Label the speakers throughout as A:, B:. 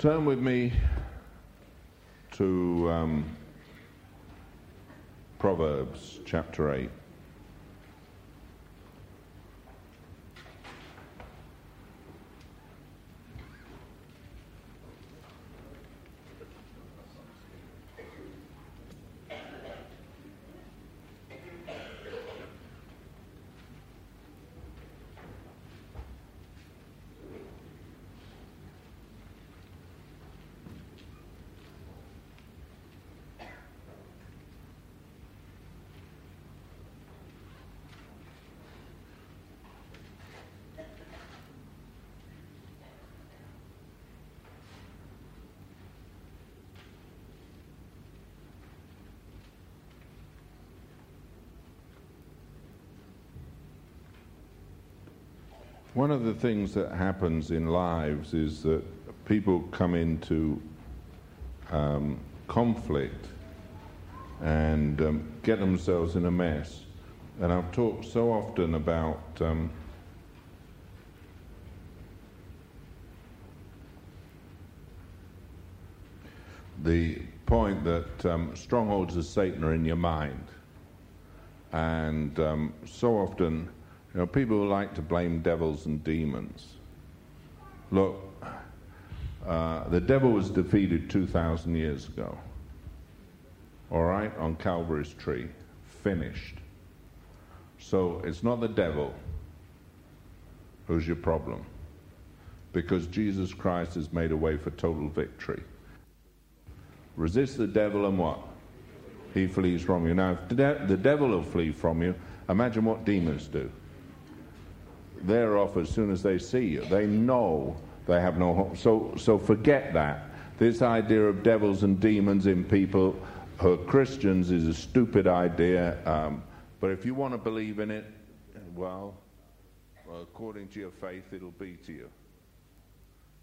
A: Turn with me to um, Proverbs chapter 8. one of the things that happens in lives is that people come into um, conflict and um, get themselves in a mess. And I've talked so often about um, the point that um, strongholds of Satan are in your mind. And um, so often, you know, people like to blame devils and demons. Look, uh, the devil was defeated 2,000 years ago. All right? On Calvary's tree. Finished. So it's not the devil who's your problem. Because Jesus Christ has made a way for total victory. Resist the devil and what? He flees from you. Now, if the, de- the devil will flee from you, imagine what demons do they're off as soon as they see you. They know they have no hope. So, so forget that. This idea of devils and demons in people who are Christians is a stupid idea. Um, but if you want to believe in it, well, according to your faith, it'll be to you.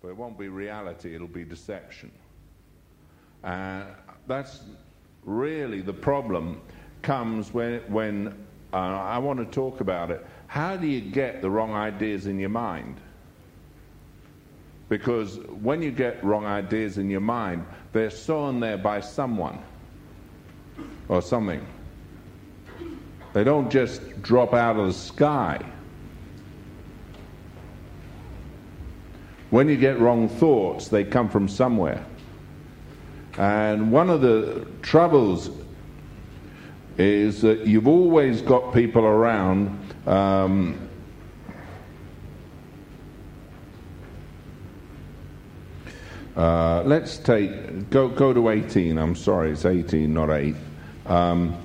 A: But it won't be reality, it'll be deception. Uh, that's really the problem comes when, when uh, I want to talk about it how do you get the wrong ideas in your mind? Because when you get wrong ideas in your mind, they're sown there by someone or something. They don't just drop out of the sky. When you get wrong thoughts, they come from somewhere. And one of the troubles is that you've always got people around um, uh, let's take go go to 18. I'm sorry, it's 18, not 8. Um,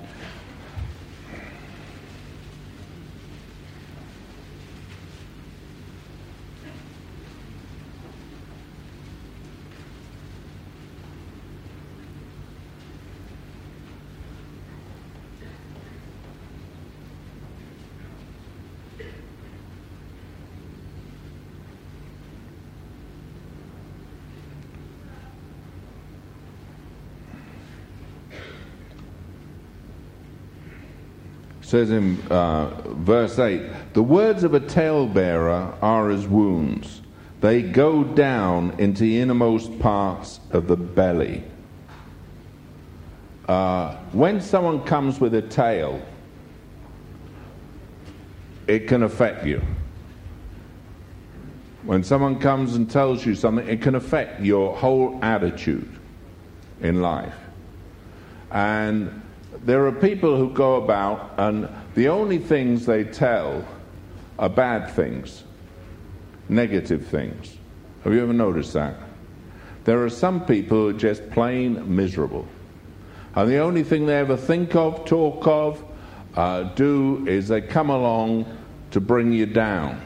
A: says in uh, verse 8 The words of a talebearer are as wounds, they go down into the innermost parts of the belly. Uh, when someone comes with a tale, it can affect you. When someone comes and tells you something, it can affect your whole attitude in life. And there are people who go about and the only things they tell are bad things, negative things. Have you ever noticed that? There are some people who are just plain miserable. And the only thing they ever think of, talk of, uh, do is they come along to bring you down.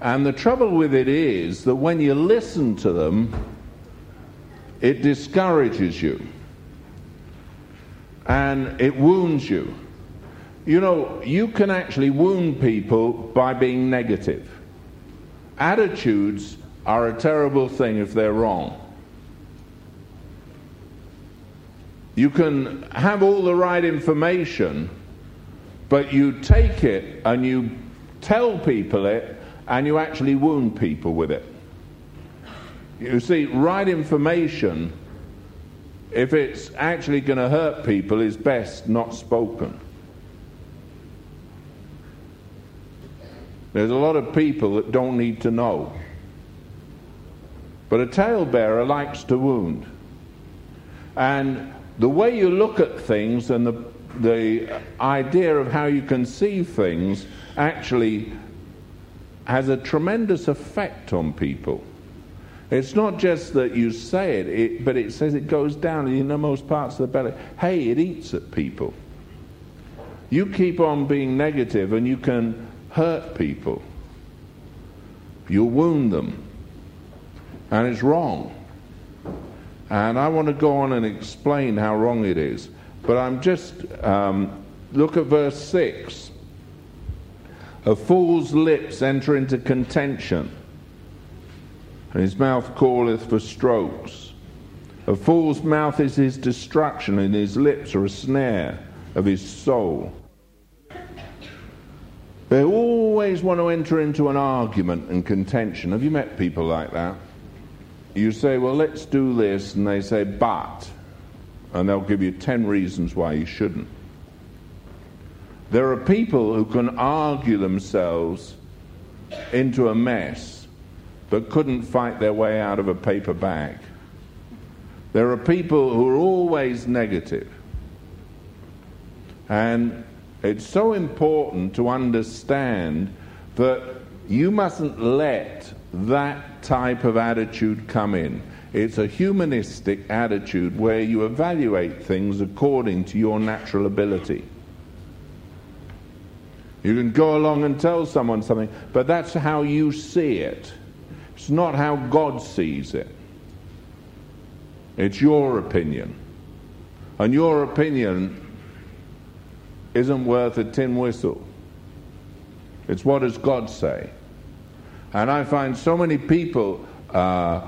A: And the trouble with it is that when you listen to them, it discourages you and it wounds you. You know, you can actually wound people by being negative. Attitudes are a terrible thing if they're wrong. You can have all the right information, but you take it and you tell people it, and you actually wound people with it. You see, right information if it's actually going to hurt people, it's best not spoken. There's a lot of people that don't need to know. But a talebearer likes to wound. And the way you look at things and the, the idea of how you conceive things actually has a tremendous effect on people. It's not just that you say it, it, but it says it goes down in the most parts of the belly. Hey, it eats at people. You keep on being negative and you can hurt people. You'll wound them. And it's wrong. And I want to go on and explain how wrong it is. But I'm just, um, look at verse 6. A fool's lips enter into contention and his mouth calleth for strokes. A fool's mouth is his destruction, and his lips are a snare of his soul. They always want to enter into an argument and contention. Have you met people like that? You say, Well, let's do this, and they say, But, and they'll give you 10 reasons why you shouldn't. There are people who can argue themselves into a mess but couldn't fight their way out of a paper bag. There are people who are always negative. And it's so important to understand that you mustn't let that type of attitude come in. It's a humanistic attitude where you evaluate things according to your natural ability. You can go along and tell someone something, but that's how you see it. It's not how God sees it. It's your opinion. And your opinion isn't worth a tin whistle. It's what does God say? And I find so many people uh,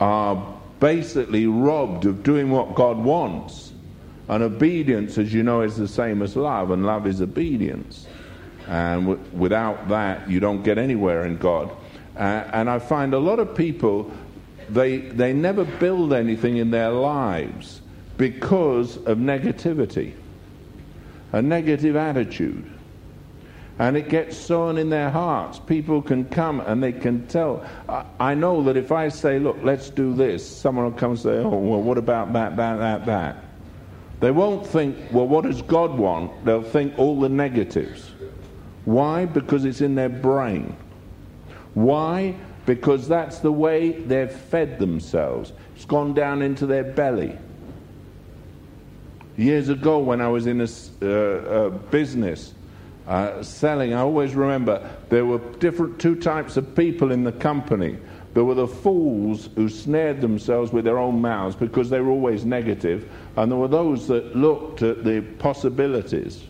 A: are basically robbed of doing what God wants. And obedience, as you know, is the same as love, and love is obedience. And w- without that, you don't get anywhere in God. Uh, and I find a lot of people, they, they never build anything in their lives because of negativity, a negative attitude. And it gets sown in their hearts. People can come and they can tell. I, I know that if I say, look, let's do this, someone will come and say, oh, well, what about that, that, that, that? They won't think, well, what does God want? They'll think all the negatives. Why? Because it's in their brain. Why? Because that's the way they've fed themselves. It's gone down into their belly. Years ago, when I was in a, uh, a business uh, selling, I always remember there were different two types of people in the company. There were the fools who snared themselves with their own mouths because they were always negative, and there were those that looked at the possibilities.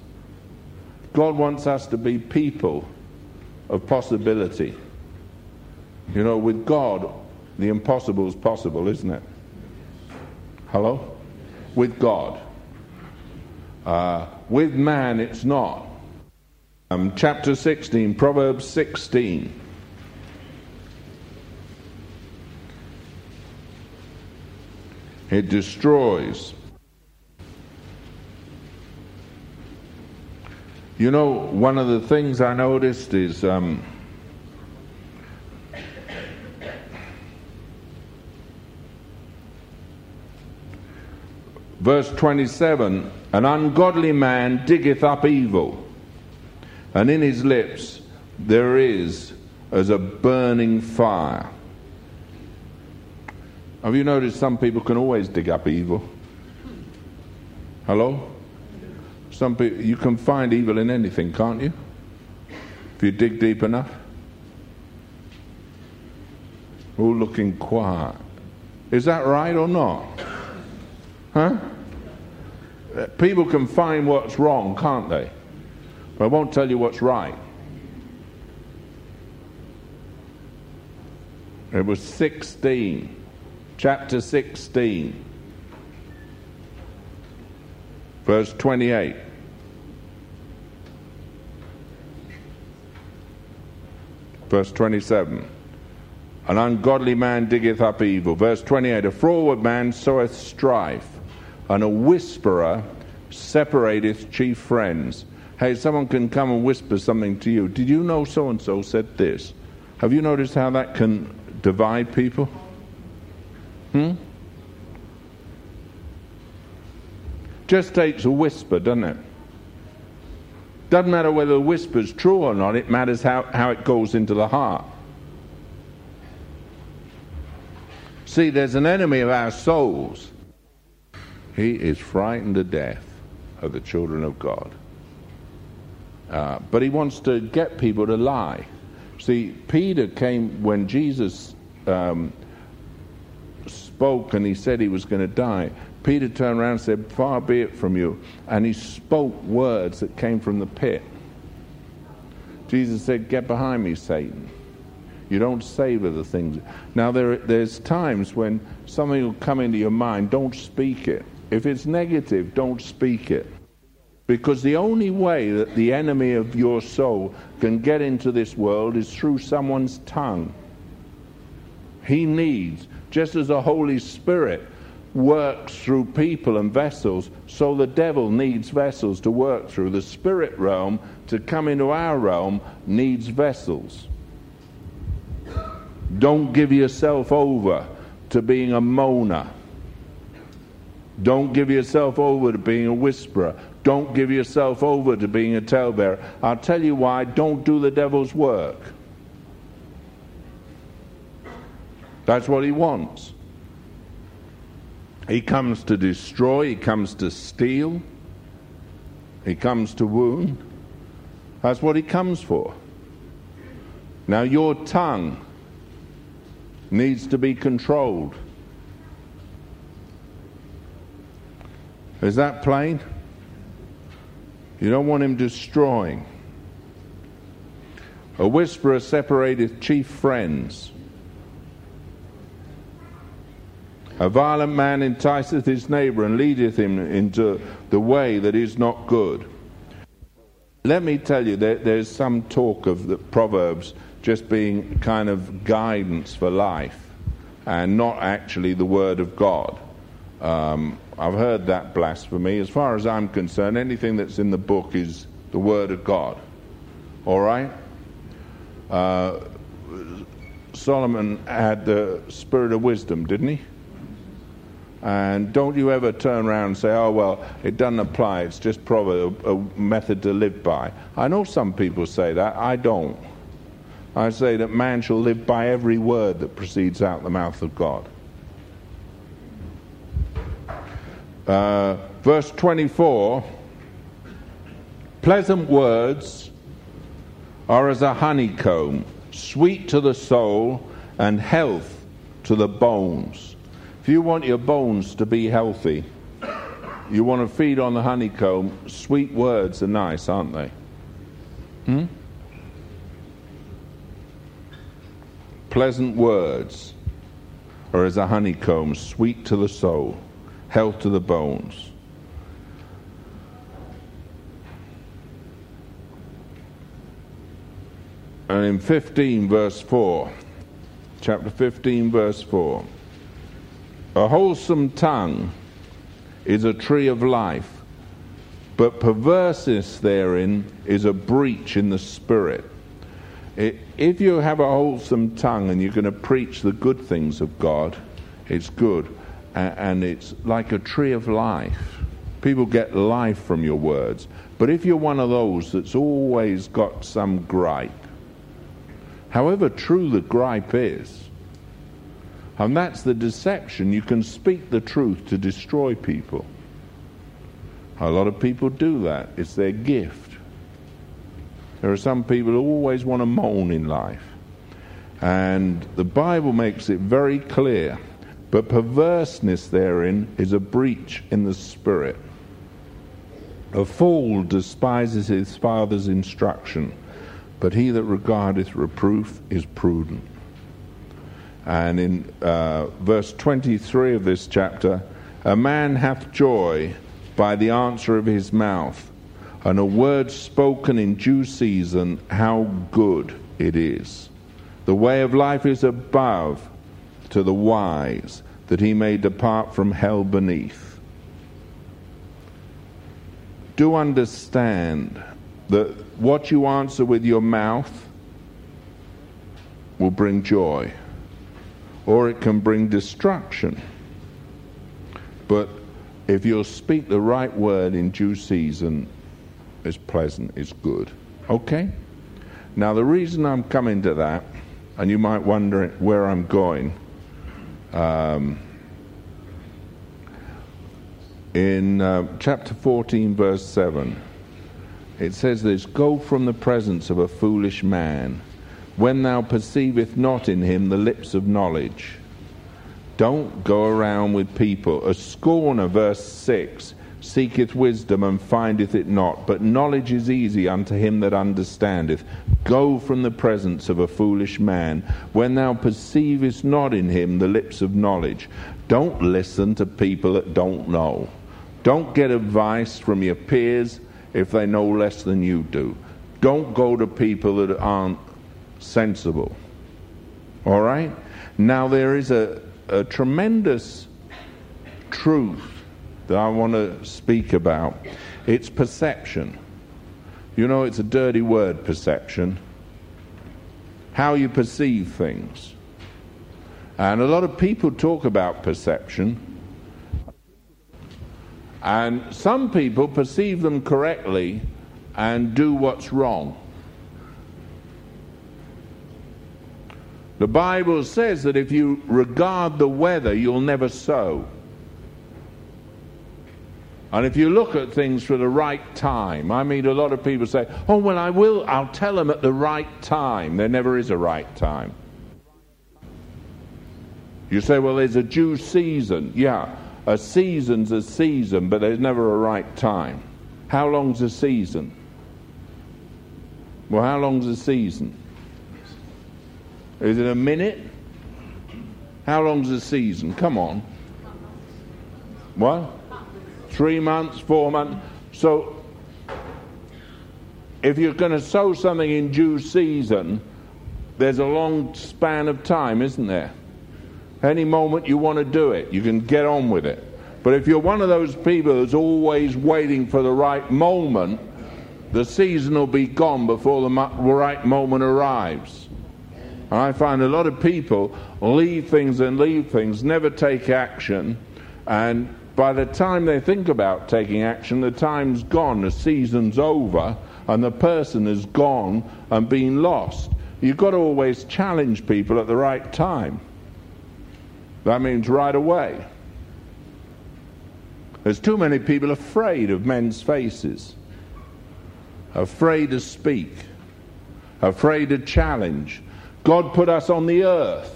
A: God wants us to be people of possibility. You know, with God, the impossible is possible, isn't it? Hello? With God. Uh, with man, it's not. Um, chapter 16, Proverbs 16. It destroys. You know, one of the things I noticed is. Um, verse 27 An ungodly man diggeth up evil, and in his lips there is as a burning fire. Have you noticed some people can always dig up evil? Hello? Some people, you can find evil in anything, can't you? If you dig deep enough. All looking quiet. Is that right or not? Huh? people can find what's wrong, can't they? But I won't tell you what's right. It was 16, chapter 16, verse 28. Verse 27. An ungodly man diggeth up evil. Verse 28. A froward man soweth strife and a whisperer separateth chief friends. Hey, someone can come and whisper something to you. Did you know so and so said this? Have you noticed how that can divide people? Hmm? Just takes a whisper, doesn't it? Doesn't matter whether the whisper's true or not, it matters how, how it goes into the heart. See, there's an enemy of our souls he is frightened to death of the children of God. Uh, but he wants to get people to lie. See, Peter came when Jesus um, spoke and he said he was going to die. Peter turned around and said, Far be it from you. And he spoke words that came from the pit. Jesus said, Get behind me, Satan. You don't savor the things. Now, there, there's times when something will come into your mind, don't speak it. If it's negative, don't speak it. Because the only way that the enemy of your soul can get into this world is through someone's tongue. He needs, just as the Holy Spirit works through people and vessels, so the devil needs vessels to work through. The spirit realm, to come into our realm, needs vessels. Don't give yourself over to being a moaner. Don't give yourself over to being a whisperer. Don't give yourself over to being a talebearer. I'll tell you why. Don't do the devil's work. That's what he wants. He comes to destroy, he comes to steal, he comes to wound. That's what he comes for. Now, your tongue needs to be controlled. Is that plain? You don't want him destroying. A whisperer separateth chief friends. A violent man enticeth his neighbor and leadeth him into the way that is not good. Let me tell you, there, there's some talk of the Proverbs just being kind of guidance for life and not actually the Word of God. Um, I've heard that blasphemy. As far as I'm concerned, anything that's in the book is the Word of God. All right? Uh, Solomon had the spirit of wisdom, didn't he? And don't you ever turn around and say, oh, well, it doesn't apply, it's just probably a, a method to live by. I know some people say that, I don't. I say that man shall live by every word that proceeds out the mouth of God. uh, verse 24 Pleasant words are as a honeycomb, sweet to the soul and health to the bones. If you want your bones to be healthy, you want to feed on the honeycomb, sweet words are nice, aren't they? Hmm? Pleasant words are as a honeycomb, sweet to the soul held to the bones. And in 15, verse 4, chapter 15, verse 4, a wholesome tongue is a tree of life, but perverseness therein is a breach in the spirit. It, if you have a wholesome tongue and you're going to preach the good things of God, it's good and it's like a tree of life. People get life from your words. But if you're one of those that's always got some gripe, however true the gripe is, and that's the deception, you can speak the truth to destroy people. A lot of people do that, it's their gift. There are some people who always want to moan in life. And the Bible makes it very clear but perverseness therein is a breach in the spirit. A fool despises his father's instruction, but he that regardeth reproof is prudent. And in uh, verse 23 of this chapter, a man hath joy by the answer of his mouth, and a word spoken in due season, how good it is. The way of life is above to the wise, that he may depart from hell beneath. Do understand that what you answer with your mouth will bring joy, or it can bring destruction. But if you'll speak the right word in due season, it's pleasant, it's good. Okay? Now, the reason I'm coming to that, and you might wonder where I'm going um, in uh, chapter 14, verse 7, it says this Go from the presence of a foolish man, when thou perceivest not in him the lips of knowledge. Don't go around with people. A scorner, verse 6, seeketh wisdom and findeth it not. But knowledge is easy unto him that understandeth. Go from the presence of a foolish man, when thou perceivest not in him the lips of knowledge. Don't listen to people that don't know. Don't get advice from your peers if they know less than you do. Don't go to people that aren't sensible. All right? Now, there is a, a tremendous truth that I want to speak about. It's perception. You know, it's a dirty word, perception. How you perceive things. And a lot of people talk about perception. And some people perceive them correctly and do what's wrong. The Bible says that if you regard the weather, you'll never sow. And if you look at things for the right time, I mean, a lot of people say, oh, well, I will, I'll tell them at the right time. There never is a right time. You say, well, there's a due season. Yeah, a season's a season, but there's never a right time. How long's a season? Well, how long's a season? Is it a minute? How long's a season? Come on. What? three months, four months. So if you're going to sow something in due season, there's a long span of time, isn't there? Any moment you want to do it, you can get on with it. But if you're one of those people that's always waiting for the right moment, the season will be gone before the right moment arrives. And I find a lot of people leave things and leave things, never take action, and by the time they think about taking action, the time's gone, the season's over, and the person is gone and been lost. You've got to always challenge people at the right time. That means right away. There's too many people afraid of men's faces, afraid to speak, afraid to challenge. God put us on the earth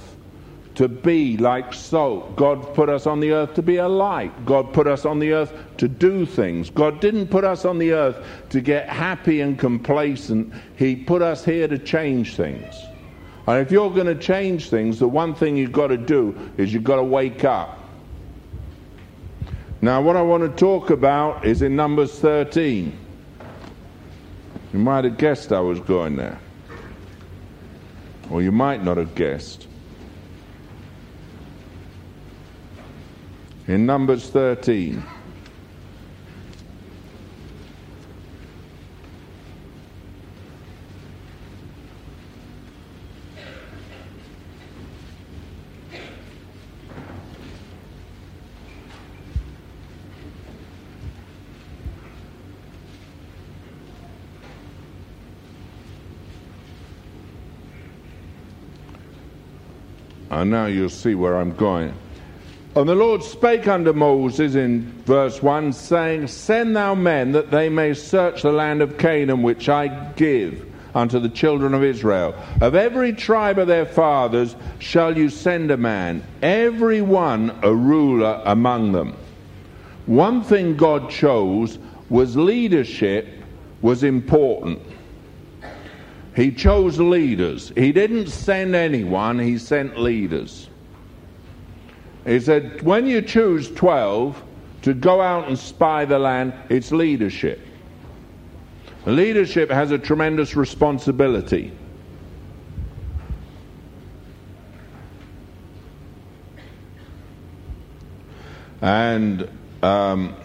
A: to be like salt. God put us on the earth to be a light. God put us on the earth to do things. God didn't put us on the earth to get happy and complacent. He put us here to change things. And if you're going to change things, the one thing you've got to do is you've got to wake up. Now, what I want to talk about is in Numbers 13. You might have guessed I was going there. Or you might not have guessed. in Numbers 13. And now you'll see where I'm going. And the Lord spake unto Moses in verse 1, saying, Send thou men that they may search the land of Canaan, which I give unto the children of Israel. Of every tribe of their fathers shall you send a man, every one a ruler among them. One thing God chose was leadership was important. He chose leaders. He didn't send anyone, he sent leaders. He said, when you choose 12 to go out and spy the land, it's leadership. Leadership has a tremendous responsibility. And um,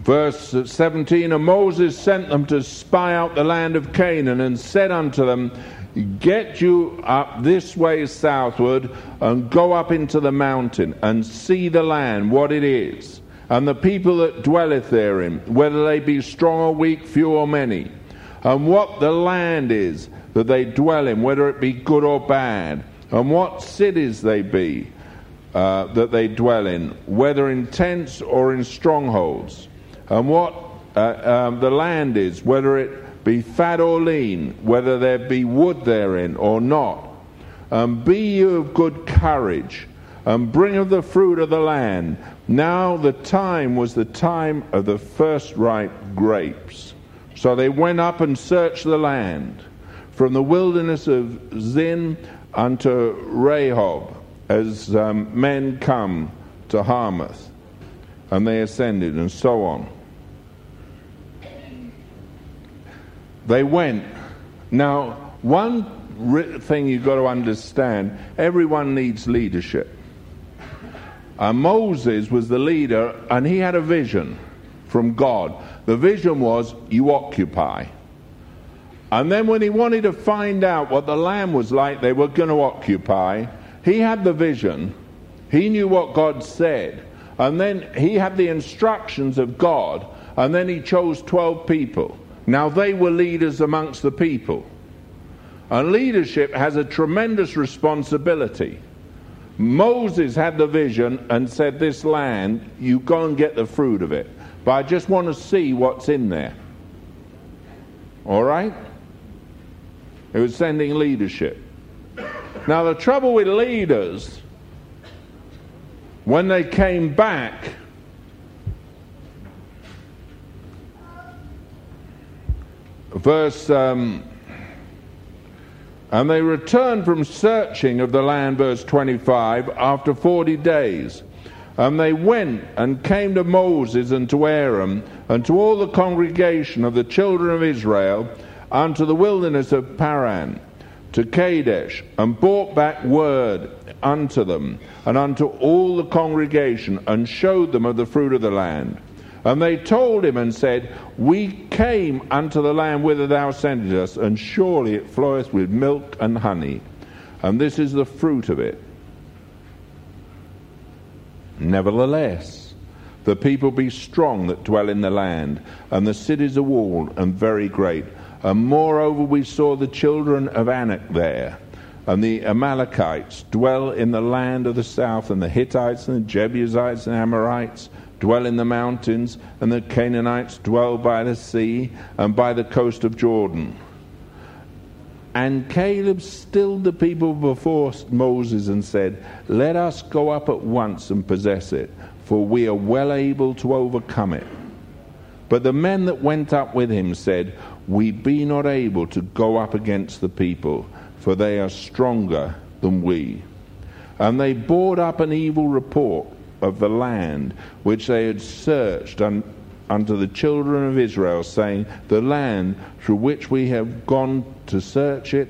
A: verse 17 And Moses sent them to spy out the land of Canaan and said unto them, Get you up this way southward and go up into the mountain and see the land, what it is, and the people that dwelleth therein, whether they be strong or weak, few or many, and what the land is that they dwell in, whether it be good or bad, and what cities they be uh, that they dwell in, whether in tents or in strongholds, and what uh, um, the land is, whether it be fat or lean, whether there be wood therein or not. And um, be you of good courage, and um, bring of the fruit of the land. Now the time was the time of the first ripe grapes. So they went up and searched the land, from the wilderness of Zin unto Rehob, as um, men come to Hamath. And they ascended, and so on. They went. Now, one thing you've got to understand everyone needs leadership. And uh, Moses was the leader, and he had a vision from God. The vision was, You occupy. And then, when he wanted to find out what the land was like they were going to occupy, he had the vision. He knew what God said. And then he had the instructions of God. And then he chose 12 people. Now, they were leaders amongst the people. And leadership has a tremendous responsibility. Moses had the vision and said, This land, you go and get the fruit of it. But I just want to see what's in there. All right? It was sending leadership. Now, the trouble with leaders, when they came back, verse. Um, and they returned from searching of the land, verse 25, after 40 days. And they went and came to Moses and to Aaron and to all the congregation of the children of Israel unto the wilderness of Paran to Kadesh and brought back word unto them and unto all the congregation and showed them of the fruit of the land. And they told him and said, We came unto the land whither thou sendest us, and surely it floweth with milk and honey. And this is the fruit of it. Nevertheless, the people be strong that dwell in the land, and the cities are walled and very great. And moreover, we saw the children of Anak there. And the Amalekites dwell in the land of the south, and the Hittites, and the Jebusites, and Amorites dwell in the mountains, and the Canaanites dwell by the sea and by the coast of Jordan. And Caleb stilled the people before Moses and said, Let us go up at once and possess it, for we are well able to overcome it. But the men that went up with him said, We be not able to go up against the people, for they are stronger than we. And they brought up an evil report of the land which they had searched un, unto the children of Israel, saying, The land through which we have gone to search it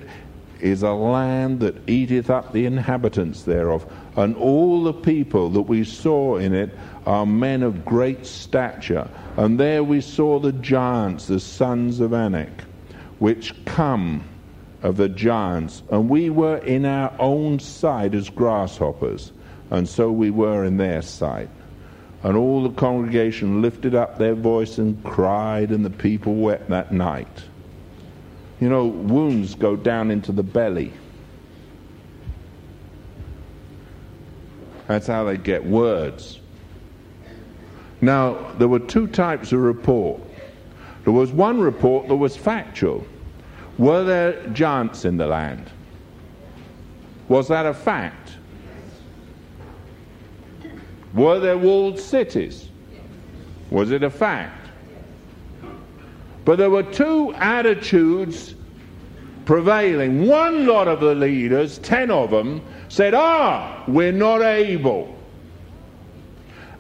A: is a land that eateth up the inhabitants thereof, and all the people that we saw in it are men of great stature. And there we saw the giants, the sons of Anak, which come of the giants, and we were in our own sight as grasshoppers and so we were in their sight. And all the congregation lifted up their voice and cried, and the people wept that night. You know, wounds go down into the belly. That's how they get words. Now, there were two types of report. There was one report that was factual. Were there giants in the land? Was that a fact? Were there walled cities? Was it a fact? But there were two attitudes prevailing. One lot of the leaders, ten of them, said, Ah, we're not able.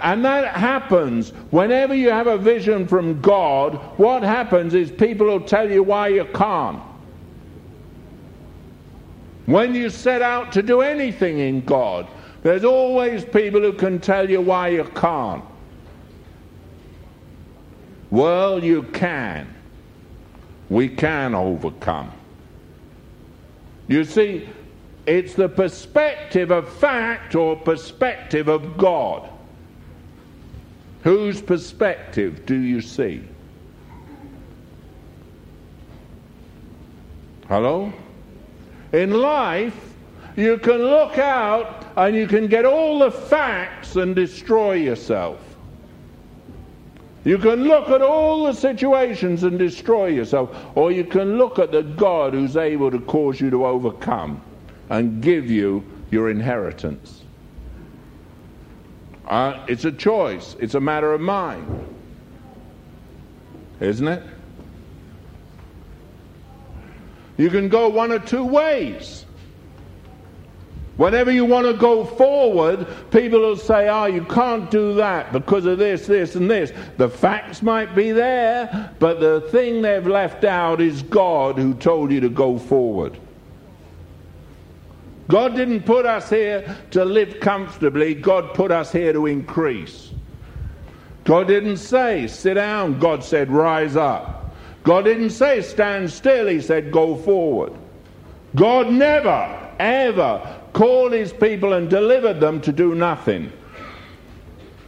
A: And that happens whenever you have a vision from God. What happens is people will tell you why you can't. When you set out to do anything in God, there's always people who can tell you why you can't. Well, you can. We can overcome. You see, it's the perspective of fact or perspective of God. Whose perspective do you see? Hello? In life, you can look out and you can get all the facts and destroy yourself. You can look at all the situations and destroy yourself, or you can look at the God who's able to cause you to overcome and give you your inheritance. Uh, it's a choice, it's a matter of mind, isn't it? You can go one or two ways. Whenever you want to go forward, people will say, oh, you can't do that because of this, this, and this. The facts might be there, but the thing they've left out is God who told you to go forward. God didn't put us here to live comfortably, God put us here to increase. God didn't say, sit down, God said, rise up. God didn't say, stand still, He said, go forward. God never, ever called his people and delivered them to do nothing.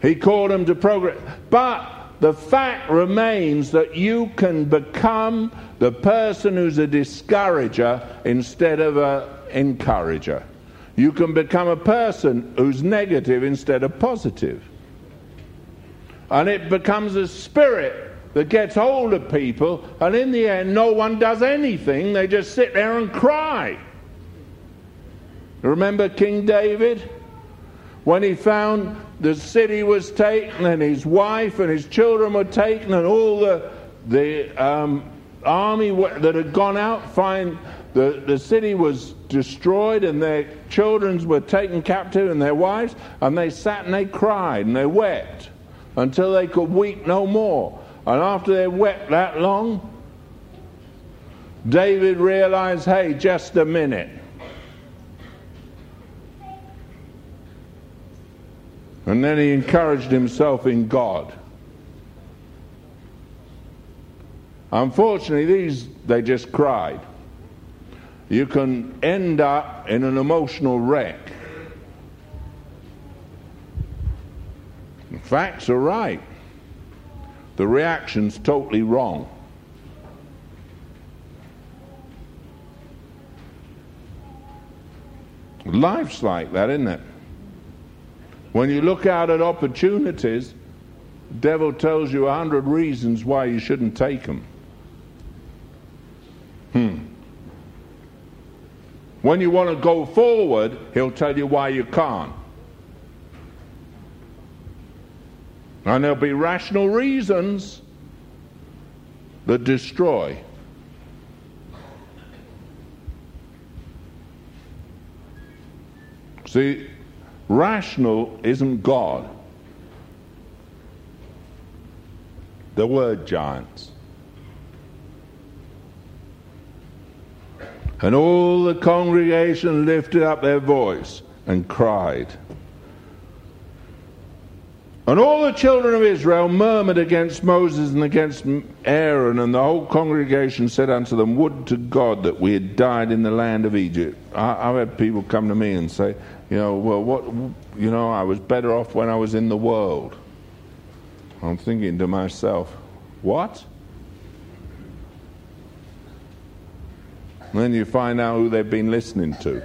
A: He called them to progress. But the fact remains that you can become the person who's a discourager instead of an encourager. You can become a person who's negative instead of positive. And it becomes a spirit that gets hold of people, and in the end, no one does anything. They just sit there and cry. Remember King David? When he found the city was taken and his wife and his children were taken and all the, the um, army that had gone out find the, the city was destroyed and their children were taken captive and their wives and they sat and they cried and they wept until they could weep no more and after they wept that long david realized hey just a minute And then he encouraged himself in God. Unfortunately, these, they just cried. You can end up in an emotional wreck. The facts are right. The reaction's totally wrong. Life's like that, isn't it? When you look out at opportunities, devil tells you a hundred reasons why you shouldn't take them. Hmm. When you want to go forward, he'll tell you why you can't. And there'll be rational reasons that destroy. See, Rational isn't God. The word giants. And all the congregation lifted up their voice and cried. And all the children of Israel murmured against Moses and against Aaron, and the whole congregation said unto them, Would to God that we had died in the land of Egypt. I, have had people come to me and say, you know, well, what, you know, I was better off when I was in the world. I'm thinking to myself, what? And then you find out who they've been listening to.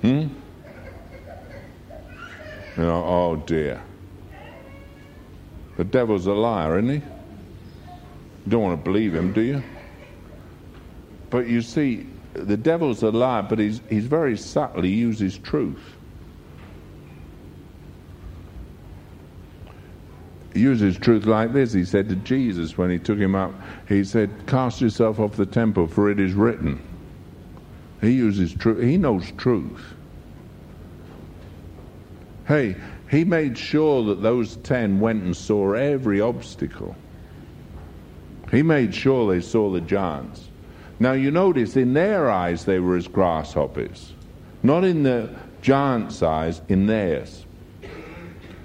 A: Hmm? You know, oh dear. The devil's a liar, isn't he? You don't want to believe him, do you? But you see, the devil's a liar, but he's, he's very subtle. He uses truth. He uses truth like this. He said to Jesus when he took him up, he said, Cast yourself off the temple, for it is written. He uses truth. He knows truth. Hey, he made sure that those ten went and saw every obstacle. He made sure they saw the giants. Now you notice in their eyes they were as grasshoppers, not in the giant's eyes, in theirs.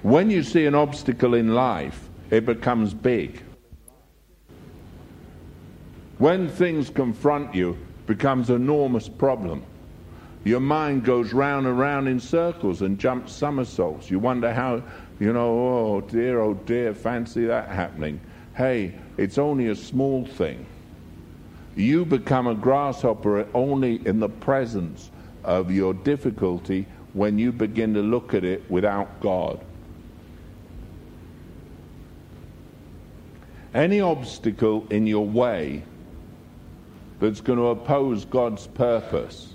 A: When you see an obstacle in life, it becomes big. When things confront you, becomes enormous problem. Your mind goes round and round in circles and jumps somersaults. You wonder how, you know, oh dear, oh dear, fancy that happening. Hey, it's only a small thing. You become a grasshopper only in the presence of your difficulty when you begin to look at it without God. Any obstacle in your way that's going to oppose God's purpose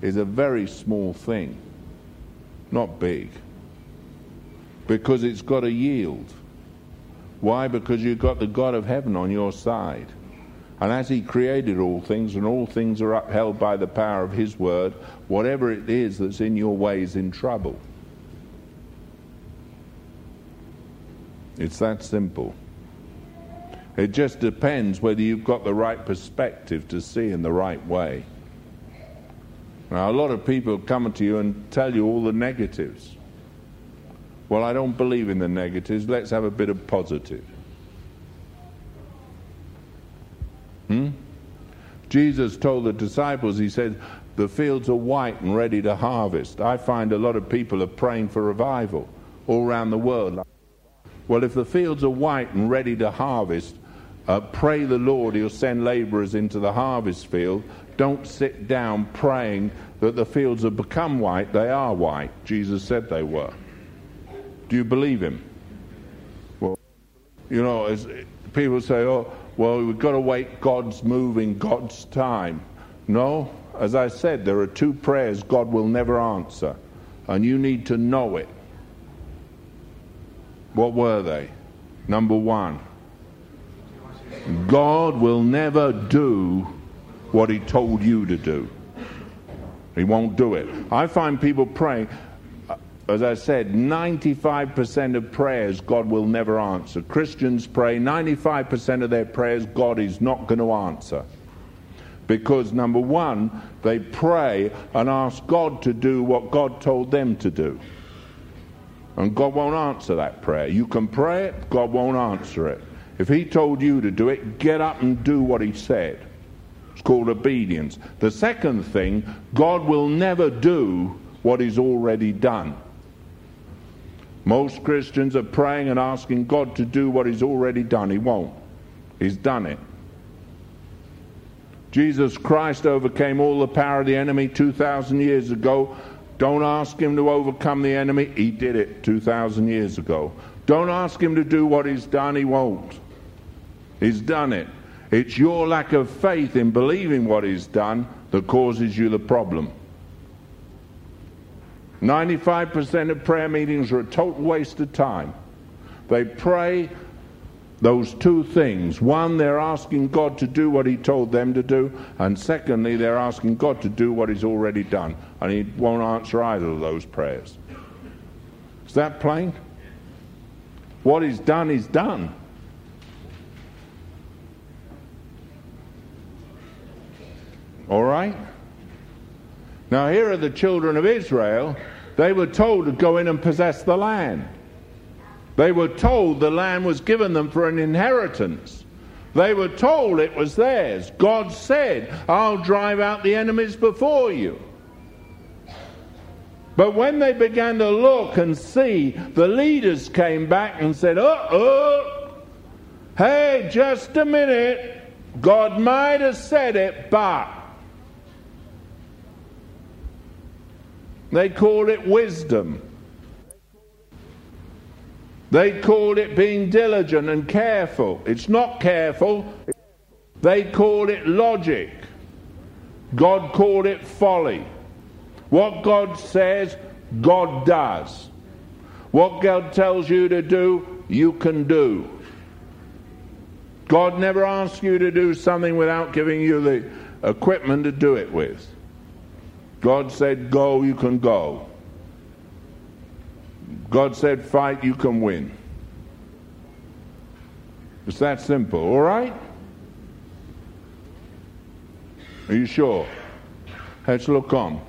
A: is a very small thing, not big, because it's got to yield. Why? Because you've got the God of heaven on your side. And as He created all things, and all things are upheld by the power of His word, whatever it is that's in your way is in trouble. It's that simple. It just depends whether you've got the right perspective to see in the right way. Now, a lot of people come to you and tell you all the negatives. Well, I don't believe in the negatives. Let's have a bit of positive. Hmm? Jesus told the disciples, He said, The fields are white and ready to harvest. I find a lot of people are praying for revival all around the world. Well, if the fields are white and ready to harvest, uh, pray the Lord He'll send laborers into the harvest field. Don't sit down praying that the fields have become white. They are white. Jesus said they were. Do you believe Him? Well, you know, people say, oh, well, we've got to wait God's move in God's time. No, as I said, there are two prayers God will never answer, and you need to know it. What were they? Number one, God will never do what He told you to do. He won't do it. I find people praying, as I said, 95% of prayers God will never answer. Christians pray 95% of their prayers God is not going to answer. Because, number one, they pray and ask God to do what God told them to do. And God won't answer that prayer. You can pray it, God won't answer it. If He told you to do it, get up and do what He said. It's called obedience. The second thing, God will never do what He's already done. Most Christians are praying and asking God to do what He's already done. He won't. He's done it. Jesus Christ overcame all the power of the enemy 2,000 years ago. Don't ask Him to overcome the enemy. He did it 2,000 years ago. Don't ask Him to do what He's done. He won't. He's done it. It's your lack of faith in believing what He's done that causes you the problem. 95% of prayer meetings are a total waste of time. They pray those two things. One, they're asking God to do what He told them to do, and secondly, they're asking God to do what He's already done, and He won't answer either of those prayers. Is that plain? What is done is done. All right? Now, here are the children of Israel they were told to go in and possess the land. They were told the land was given them for an inheritance. They were told it was theirs. God said, I'll drive out the enemies before you. But when they began to look and see, the leaders came back and said, Uh oh, hey, just a minute. God might have said it, but They call it wisdom. They call it being diligent and careful. It's not careful. They call it logic. God called it folly. What God says, God does. What God tells you to do, you can do. God never asks you to do something without giving you the equipment to do it with. God said, Go, you can go. God said, Fight, you can win. It's that simple, all right? Are you sure? Let's look on.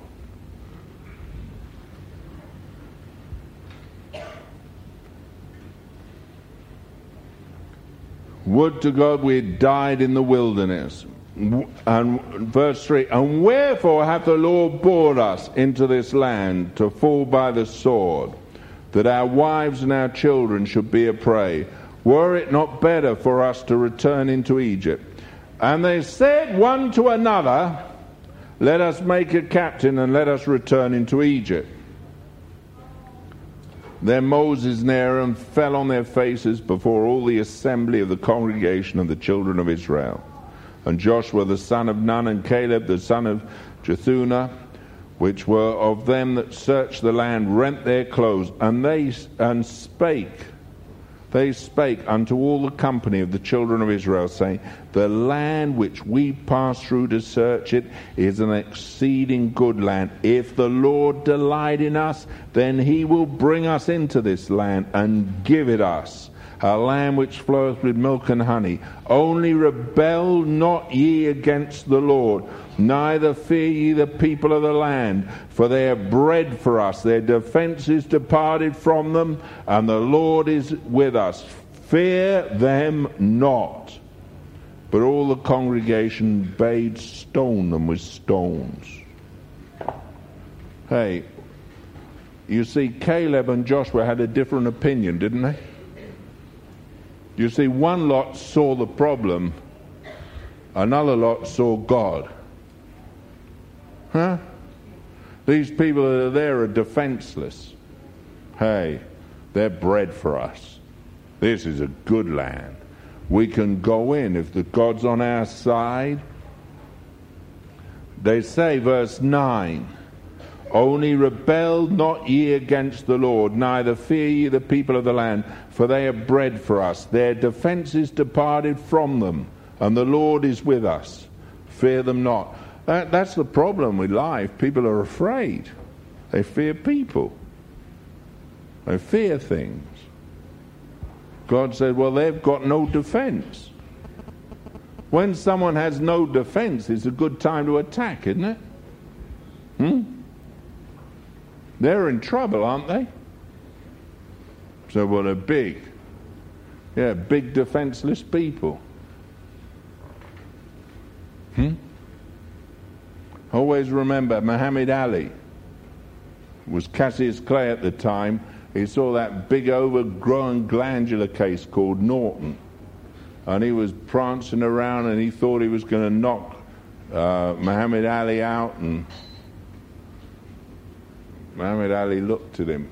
A: Would to God we had died in the wilderness and verse 3 and wherefore hath the lord brought us into this land to fall by the sword that our wives and our children should be a prey were it not better for us to return into egypt and they said one to another let us make a captain and let us return into egypt then Moses and Aaron fell on their faces before all the assembly of the congregation of the children of Israel and Joshua the son of Nun, and Caleb the son of Jephunneh, which were of them that searched the land, rent their clothes, and they and spake, they spake unto all the company of the children of Israel, saying, The land which we passed through to search it is an exceeding good land. If the Lord delight in us, then he will bring us into this land and give it us a lamb which floweth with milk and honey. Only rebel not ye against the Lord, neither fear ye the people of the land, for they are bread for us. Their defense is departed from them, and the Lord is with us. Fear them not. But all the congregation bade stone them with stones. Hey, you see, Caleb and Joshua had a different opinion, didn't they? You see, one lot saw the problem, another lot saw God. Huh? These people that are there are defenseless. Hey, they're bread for us. This is a good land. We can go in if the God's on our side. They say, verse 9. Only rebel not ye against the Lord, neither fear ye the people of the land, for they are bread for us. Their defense is departed from them, and the Lord is with us. Fear them not. That, that's the problem with life. People are afraid. They fear people. They fear things. God said, Well, they've got no defense. When someone has no defense, it's a good time to attack, isn't it? Hmm? They're in trouble, aren't they? So, what a big, yeah, big defenseless people. Hmm? Always remember Muhammad Ali was Cassius Clay at the time. He saw that big overgrown glandular case called Norton. And he was prancing around and he thought he was going to knock uh, Muhammad Ali out and Muhammad Ali looked at him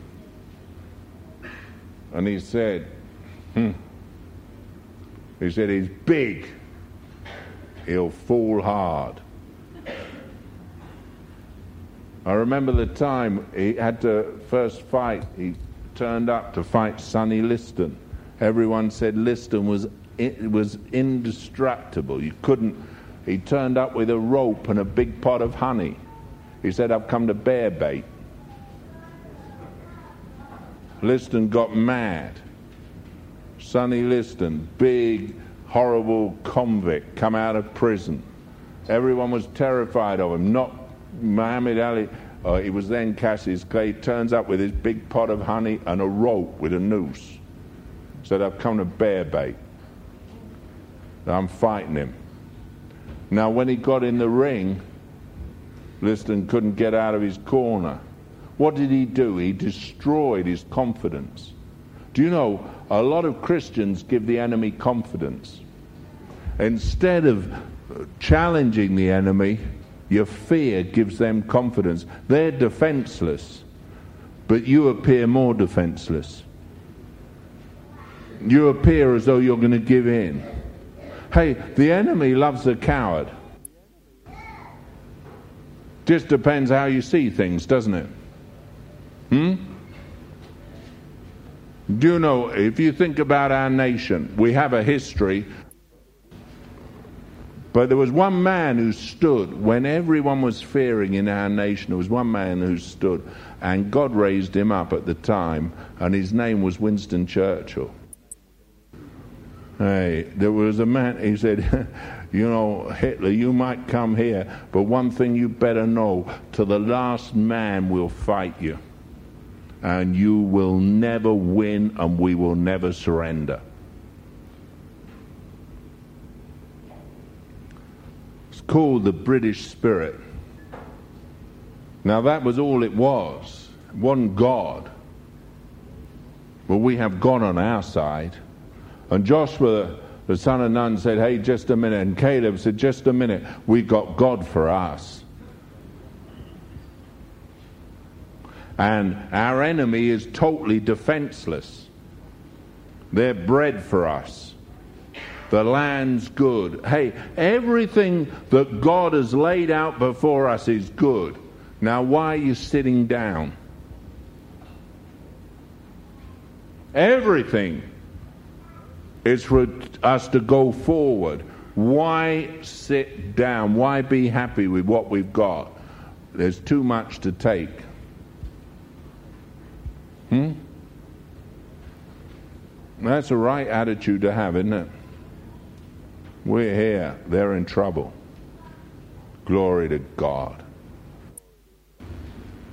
A: and he said, hmm. He said, he's big, he'll fall hard. I remember the time he had to first fight, he turned up to fight Sonny Liston. Everyone said Liston was, it was indestructible. You couldn't, he turned up with a rope and a big pot of honey. He said, I've come to bear bait. Liston got mad. Sonny Liston, big, horrible convict, come out of prison. Everyone was terrified of him, not Muhammad Ali. Uh, it was then Cassius Clay turns up with his big pot of honey and a rope with a noose. Said, I've come to bear bait. I'm fighting him. Now, when he got in the ring, Liston couldn't get out of his corner. What did he do? He destroyed his confidence. Do you know, a lot of Christians give the enemy confidence. Instead of challenging the enemy, your fear gives them confidence. They're defenseless, but you appear more defenseless. You appear as though you're going to give in. Hey, the enemy loves a coward. Just depends how you see things, doesn't it? Hmm? Do you know, if you think about our nation, we have a history. But there was one man who stood when everyone was fearing in our nation. There was one man who stood, and God raised him up at the time, and his name was Winston Churchill. Hey, there was a man, he said, You know, Hitler, you might come here, but one thing you better know to the last man will fight you and you will never win and we will never surrender. It's called the British spirit. Now, that was all it was one God. But we have God on our side. And Joshua, the son of Nun, said, Hey, just a minute. And Caleb said, Just a minute. We have got God for us. And our enemy is totally defenseless. They're bread for us. The land's good. Hey, everything that God has laid out before us is good. Now, why are you sitting down? Everything is for us to go forward. Why sit down? Why be happy with what we've got? There's too much to take. Hmm? That's the right attitude to have, isn't it? We're here, they're in trouble. Glory to God.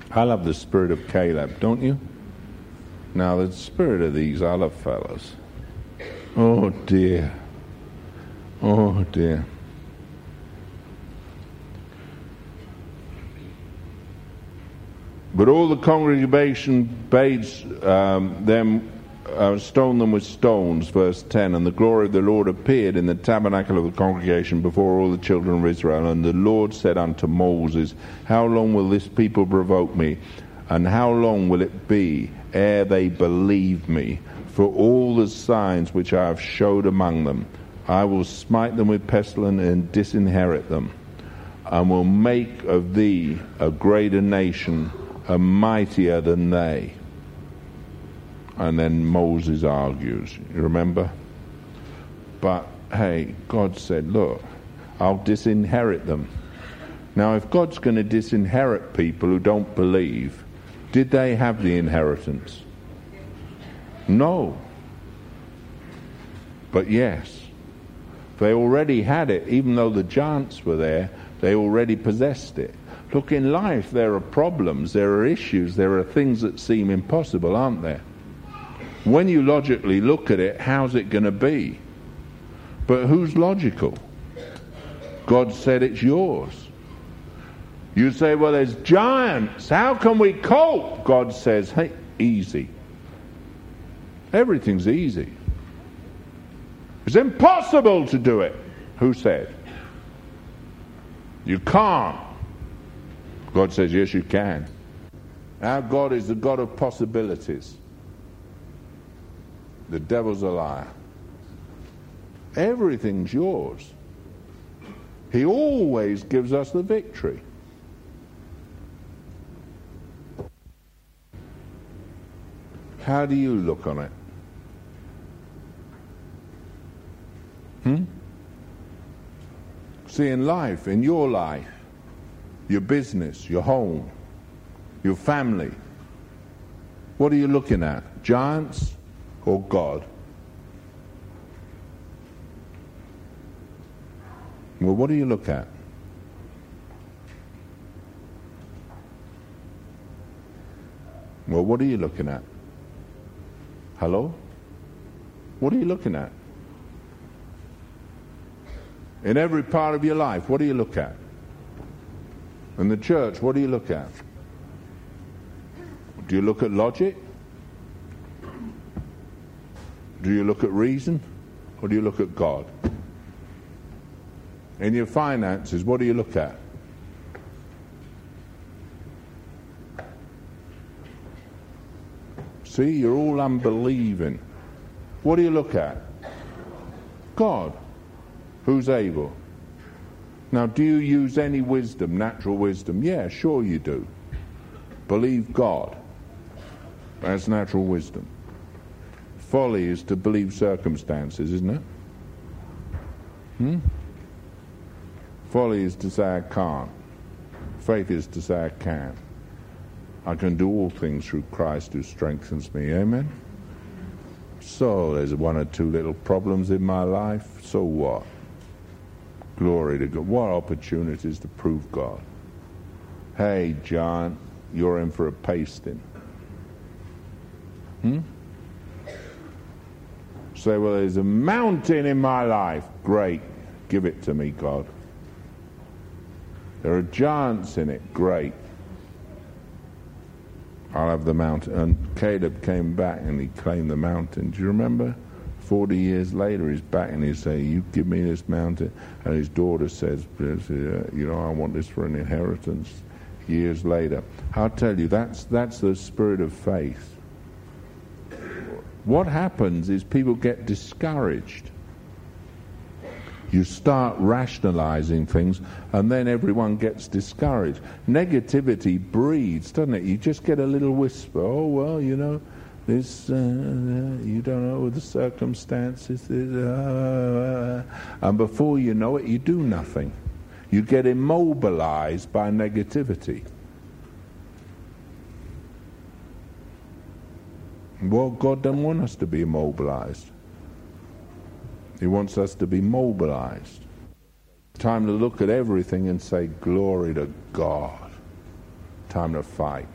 A: I love the spirit of Caleb, don't you? Now, the spirit of these other fellows. Oh dear. Oh dear. But all the congregation bade um, them uh, stone them with stones, verse 10. And the glory of the Lord appeared in the tabernacle of the congregation before all the children of Israel. And the Lord said unto Moses, How long will this people provoke me? And how long will it be ere they believe me? For all the signs which I have showed among them, I will smite them with pestilence and disinherit them, and will make of thee a greater nation are mightier than they. And then Moses argues, you remember? But hey, God said, look, I'll disinherit them. Now, if God's going to disinherit people who don't believe, did they have the inheritance? No. But yes, they already had it, even though the giants were there, they already possessed it. Look, in life, there are problems, there are issues, there are things that seem impossible, aren't there? When you logically look at it, how's it going to be? But who's logical? God said it's yours. You say, well, there's giants. How can we cope? God says, hey, easy. Everything's easy. It's impossible to do it. Who said? You can't. God says, Yes, you can. Our God is the God of possibilities. The devil's a liar. Everything's yours. He always gives us the victory. How do you look on it? Hmm? See, in life, in your life, your business, your home, your family. What are you looking at? Giants or God? Well, what do you look at? Well, what are you looking at? Hello? What are you looking at? In every part of your life, what do you look at? And the church, what do you look at? Do you look at logic? Do you look at reason? Or do you look at God? In your finances, what do you look at? See, you're all unbelieving. What do you look at? God, who's able. Now, do you use any wisdom, natural wisdom? Yeah, sure you do. Believe God. That's natural wisdom. Folly is to believe circumstances, isn't it? Hmm? Folly is to say I can't. Faith is to say I can. I can do all things through Christ who strengthens me. Amen? So there's one or two little problems in my life. So what? Glory to God. What opportunities to prove God. Hey, John, you're in for a pasting. Hmm? Say, well, there's a mountain in my life. Great. Give it to me, God. There are giants in it. Great. I'll have the mountain. And Caleb came back and he claimed the mountain. Do you remember? 40 years later, he's back and he's saying, You give me this mountain. And his daughter says, You know, I want this for an inheritance years later. I'll tell you, that's, that's the spirit of faith. What happens is people get discouraged. You start rationalizing things, and then everyone gets discouraged. Negativity breeds, doesn't it? You just get a little whisper, oh, well, you know, this, uh, you don't know the circumstances, uh, and before you know it, you do nothing. You get immobilized by negativity. Well, God doesn't want us to be immobilized. He wants us to be mobilized. Time to look at everything and say, Glory to God. Time to fight.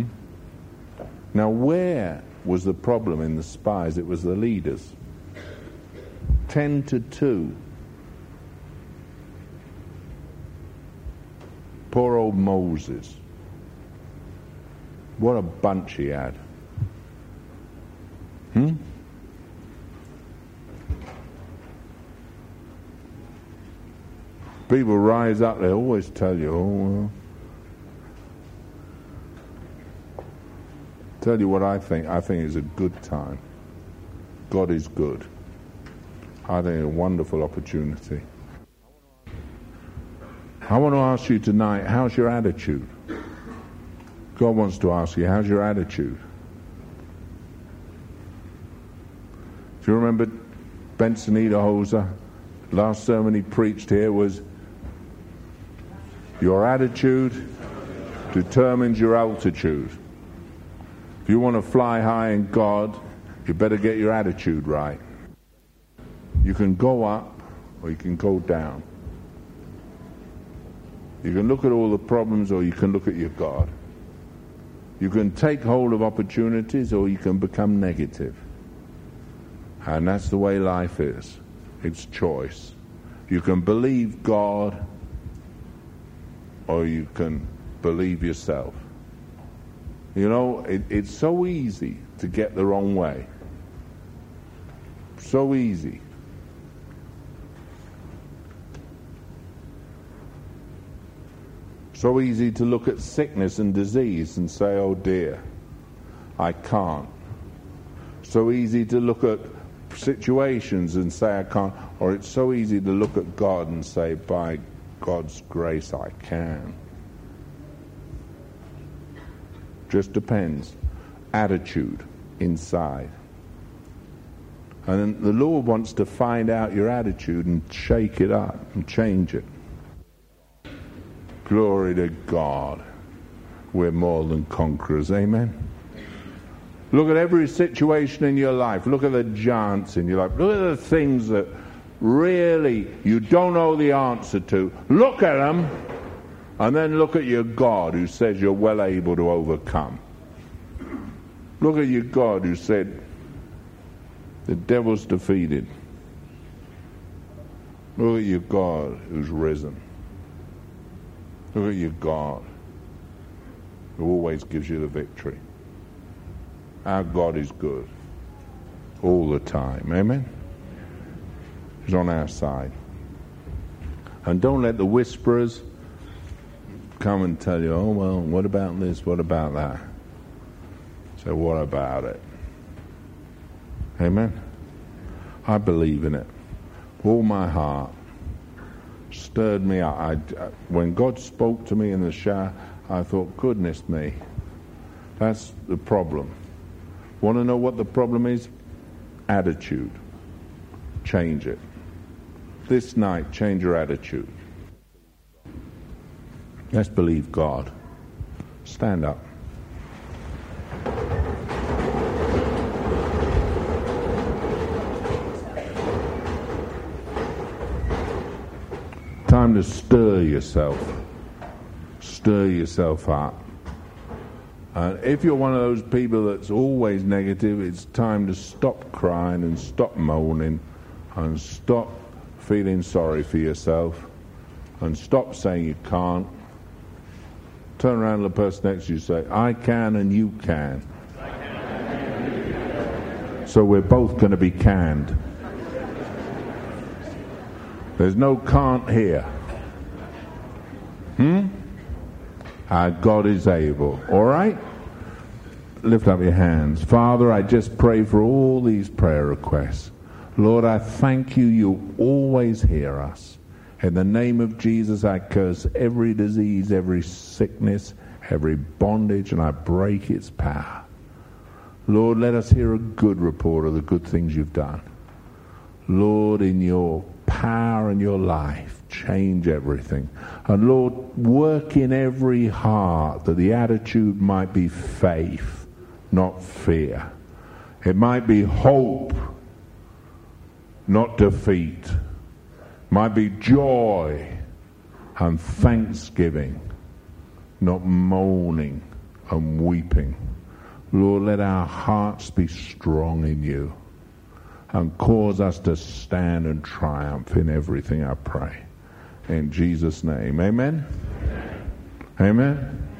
A: Hmm? Now, where was the problem in the spies? It was the leaders. 10 to 2. Poor old Moses. What a bunch he had. Hmm? People rise up, they always tell you, oh, well, Tell you what I think. I think it's a good time. God is good. I think a wonderful opportunity. I want to ask you tonight, how's your attitude? God wants to ask you, how's your attitude? Do you remember Benson Idahosa? Last sermon he preached here was Your attitude determines your altitude. If you want to fly high in God, you better get your attitude right. You can go up or you can go down. You can look at all the problems or you can look at your God. You can take hold of opportunities or you can become negative. And that's the way life is. It's choice. You can believe God or you can believe yourself. You know, it, it's so easy to get the wrong way. So easy. So easy to look at sickness and disease and say, oh dear, I can't. So easy to look at situations and say, I can't. Or it's so easy to look at God and say, by God's grace, I can. Just depends. Attitude inside. And the Lord wants to find out your attitude and shake it up and change it. Glory to God. We're more than conquerors. Amen. Look at every situation in your life. Look at the giants in your life. Look at the things that really you don't know the answer to. Look at them and then look at your God who says you're well able to overcome. Look at your God who said, the devil's defeated. Look at your God who's risen. Look at your God who always gives you the victory. Our God is good all the time. Amen? He's on our side. And don't let the whisperers come and tell you, oh, well, what about this? What about that? So, what about it? Amen. I believe in it. All my heart. Stirred me up. I, uh, when God spoke to me in the shower, I thought, goodness me, that's the problem. Want to know what the problem is? Attitude. Change it. This night, change your attitude. Let's believe God. Stand up. Time to stir yourself. Stir yourself up. And if you're one of those people that's always negative, it's time to stop crying and stop moaning and stop feeling sorry for yourself and stop saying you can't Turn around to the person next to you say, I can and you can. can. So we're both going to be canned. There's no can't here. Hmm? Our God is able. All right? Lift up your hands. Father, I just pray for all these prayer requests. Lord, I thank you, you always hear us. In the name of Jesus, I curse every disease, every sickness, every bondage, and I break its power. Lord, let us hear a good report of the good things you've done. Lord, in your power and your life, change everything. And Lord, work in every heart that the attitude might be faith, not fear. It might be hope, not defeat might be joy and thanksgiving, not moaning and weeping. Lord, let our hearts be strong in you and cause us to stand and triumph in everything, I pray. In Jesus' name. Amen. Amen. Amen.